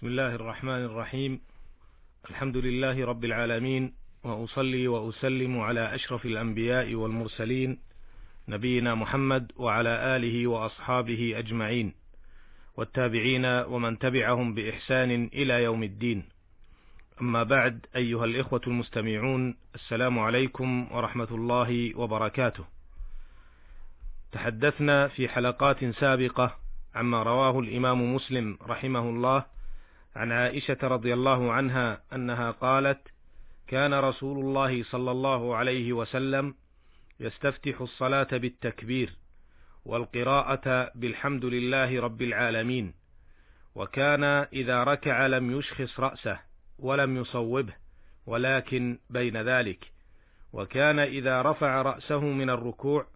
بسم الله الرحمن الرحيم. الحمد لله رب العالمين وأصلي وأسلم على أشرف الأنبياء والمرسلين نبينا محمد وعلى آله وأصحابه أجمعين والتابعين ومن تبعهم بإحسان إلى يوم الدين. أما بعد أيها الإخوة المستمعون السلام عليكم ورحمة الله وبركاته. تحدثنا في حلقات سابقة عما رواه الإمام مسلم رحمه الله عن عائشة رضي الله عنها أنها قالت كان رسول الله صلى الله عليه وسلم يستفتح الصلاة بالتكبير والقراءة بالحمد لله رب العالمين وكان إذا ركع لم يشخص رأسه ولم يصوبه ولكن بين ذلك وكان إذا رفع رأسه من الركوع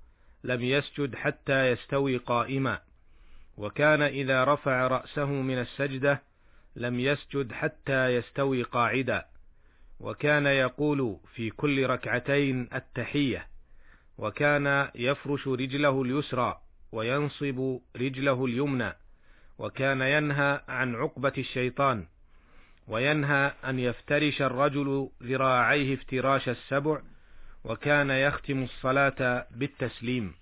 لم يسجد حتى يستوي قائما وكان إذا رفع رأسه من السجدة لم يسجد حتى يستوي قاعدا وكان يقول في كل ركعتين التحية وكان يفرش رجله اليسرى وينصب رجله اليمنى وكان ينهى عن عقبة الشيطان وينهى أن يفترش الرجل ذراعيه افتراش السبع وكان يختم الصلاة بالتسليم.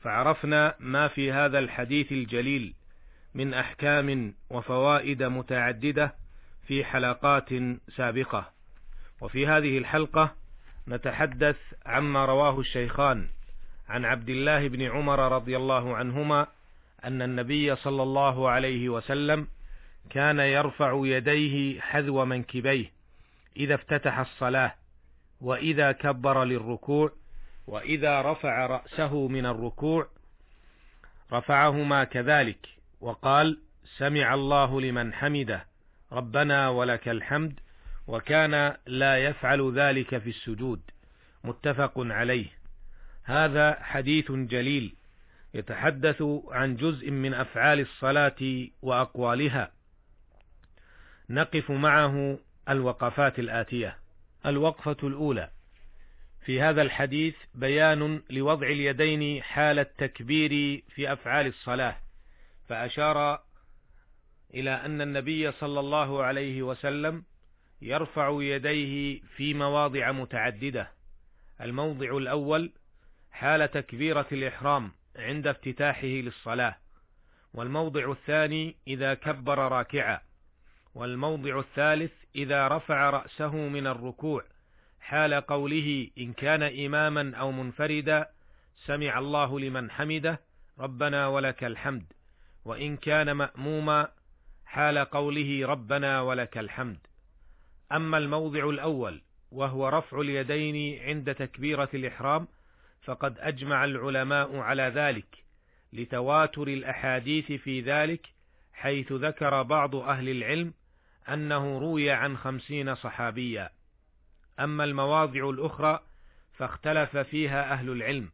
فعرفنا ما في هذا الحديث الجليل من أحكام وفوائد متعددة في حلقات سابقة. وفي هذه الحلقة نتحدث عما رواه الشيخان عن عبد الله بن عمر رضي الله عنهما أن النبي صلى الله عليه وسلم كان يرفع يديه حذو منكبيه إذا افتتح الصلاة وإذا كبر للركوع وإذا رفع رأسه من الركوع رفعهما كذلك. وقال سمع الله لمن حمده ربنا ولك الحمد وكان لا يفعل ذلك في السجود. متفق عليه. هذا حديث جليل يتحدث عن جزء من أفعال الصلاة وأقوالها. نقف معه الوقفات الآتية. الوقفة الأولى. في هذا الحديث بيان لوضع اليدين حال التكبير في أفعال الصلاة. فأشار إلى أن النبي صلى الله عليه وسلم يرفع يديه في مواضع متعددة. الموضع الأول حال تكبيرة الإحرام عند افتتاحه للصلاة والموضع الثاني إذا كبر راكعا والموضع الثالث إذا رفع رأسه من الركوع حال قوله إن كان إماما أو منفردا سمع الله لمن حمده ربنا ولك الحمد. وإن كان مأموما حال قوله ربنا ولك الحمد. أما الموضع الأول وهو رفع اليدين عند تكبيرة الإحرام فقد أجمع العلماء على ذلك لتواتر الأحاديث في ذلك حيث ذكر بعض أهل العلم أنه روي عن خمسين صحابيا. أما المواضع الأخرى فاختلف فيها أهل العلم.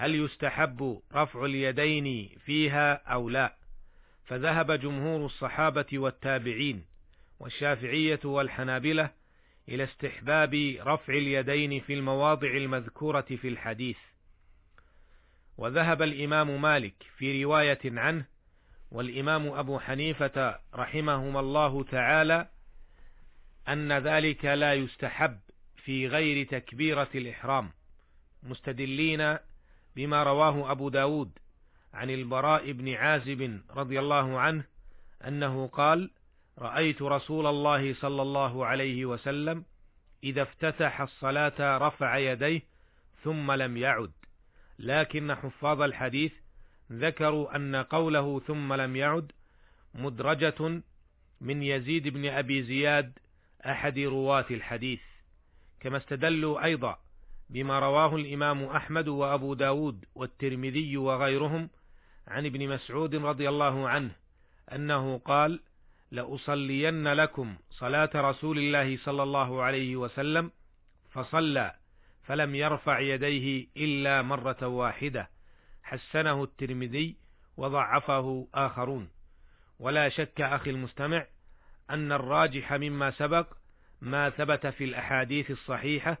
هل يستحب رفع اليدين فيها أو لا؟ فذهب جمهور الصحابة والتابعين والشافعية والحنابلة إلى استحباب رفع اليدين في المواضع المذكورة في الحديث. وذهب الإمام مالك في رواية عنه والإمام أبو حنيفة رحمهما الله تعالى أن ذلك لا يستحب في غير تكبيرة الإحرام. مستدلين بما رواه أبو داود عن البراء بن عازب رضي الله عنه أنه قال رأيت رسول الله صلى الله عليه وسلم إذا افتتح الصلاة رفع يديه ثم لم يعد لكن حفاظ الحديث ذكروا أن قوله ثم لم يعد مدرجة من يزيد بن أبي زياد أحد رواة الحديث كما استدلوا أيضا بما رواه الإمام أحمد وأبو داود والترمذي وغيرهم عن ابن مسعود رضي الله عنه أنه قال لأصلين لكم صلاة رسول الله صلى الله عليه وسلم فصلى فلم يرفع يديه إلا مرة واحدة حسنه الترمذي وضعفه آخرون. ولا شك أخي المستمع أن الراجح مما سبق ما ثبت في الأحاديث الصحيحة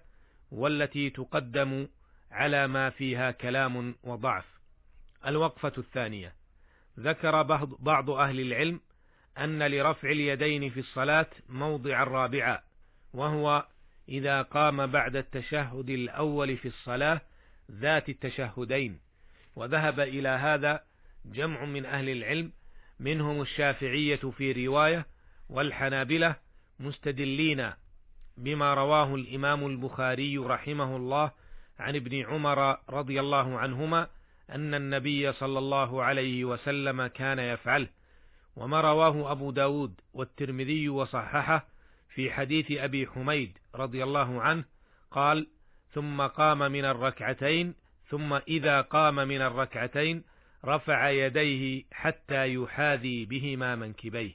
والتي تقدم على ما فيها كلام وضعف. الوقفة الثانية. ذكر بعض أهل العلم أن لرفع اليدين في الصلاة موضع رابعا وهو إذا قام بعد التشهد الأول في الصلاة ذات التشهدين. وذهب إلى هذا جمع من أهل العلم منهم الشافعية في رواية والحنابلة مستدلين بما رواه الإمام البخاري رحمه الله عن ابن عمر رضي الله عنهما أن النبي صلى الله عليه وسلم كان يفعله وما رواه أبو داود والترمذي وصححه في حديث أبي حميد رضي الله عنه قال ثم قام من الركعتين ثم إذا قام من الركعتين رفع يديه حتى يحاذي بهما منكبيه.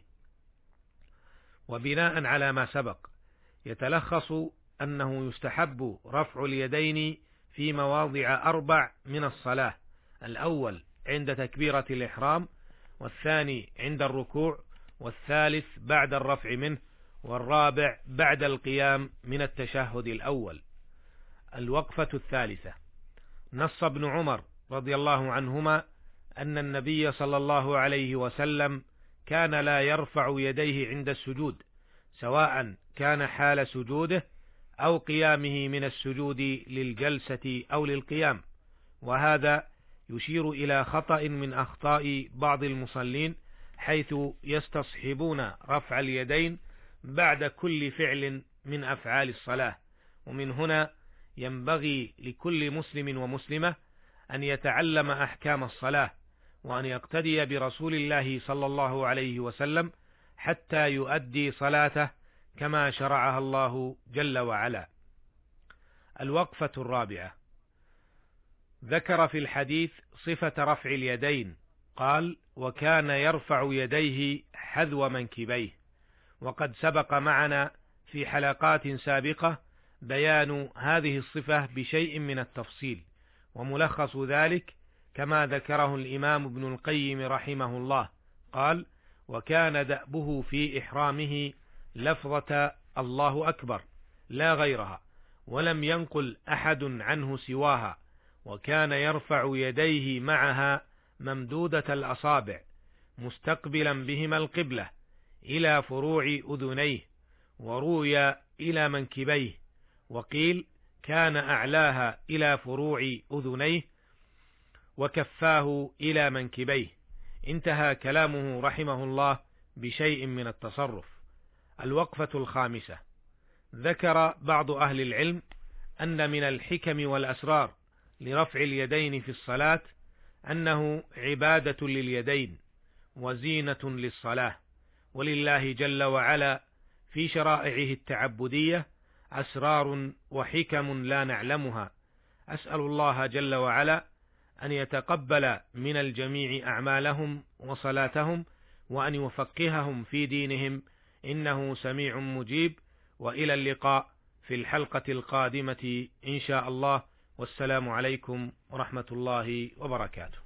وبناء على ما سبق يتلخص أنه يستحب رفع اليدين في مواضع أربع من الصلاة الأول عند تكبيرة الإحرام والثاني عند الركوع والثالث بعد الرفع منه والرابع بعد القيام من التشهد الأول. الوقفة الثالثة. نص ابن عمر رضي الله عنهما أن النبي صلى الله عليه وسلم كان لا يرفع يديه عند السجود سواء كان حال سجوده أو قيامه من السجود للجلسة أو للقيام وهذا يشير إلى خطأ من أخطاء بعض المصلين حيث يستصحبون رفع اليدين بعد كل فعل من أفعال الصلاة ومن هنا ينبغي لكل مسلم ومسلمة أن يتعلم أحكام الصلاة وأن يقتدي برسول الله صلى الله عليه وسلم حتى يؤدي صلاته كما شرعها الله جل وعلا. الوقفة الرابعة. ذكر في الحديث صفة رفع اليدين. قال: وكان يرفع يديه حذو منكبيه، وقد سبق معنا في حلقات سابقة بيان هذه الصفة بشيء من التفصيل، وملخص ذلك كما ذكره الإمام ابن القيم رحمه الله. قال وكان دأبه في إحرامه لفظة الله أكبر لا غيرها ولم ينقل أحد عنه سواها وكان يرفع يديه معها ممدودة الأصابع مستقبلا بهما القبلة إلى فروع أذنيه وروي إلى منكبيه وقيل كان أعلاها إلى فروع أذنيه وكفاه إلى منكبيه. انتهى كلامه رحمه الله بشيء من التصرف. الوقفة الخامسة. ذكر بعض أهل العلم أن من الحكم والأسرار لرفع اليدين في الصلاة أنه عبادة لليدين وزينة للصلاة ولله جل وعلا في شرائعه التعبدية أسرار وحكم لا نعلمها. أسأل الله جل وعلا أن يتقبل من الجميع أعمالهم وصلاتهم وأن يفقههم في دينهم إنه سميع مجيب وإلى اللقاء في الحلقة القادمة إن شاء الله. والسلام عليكم ورحمة الله وبركاته.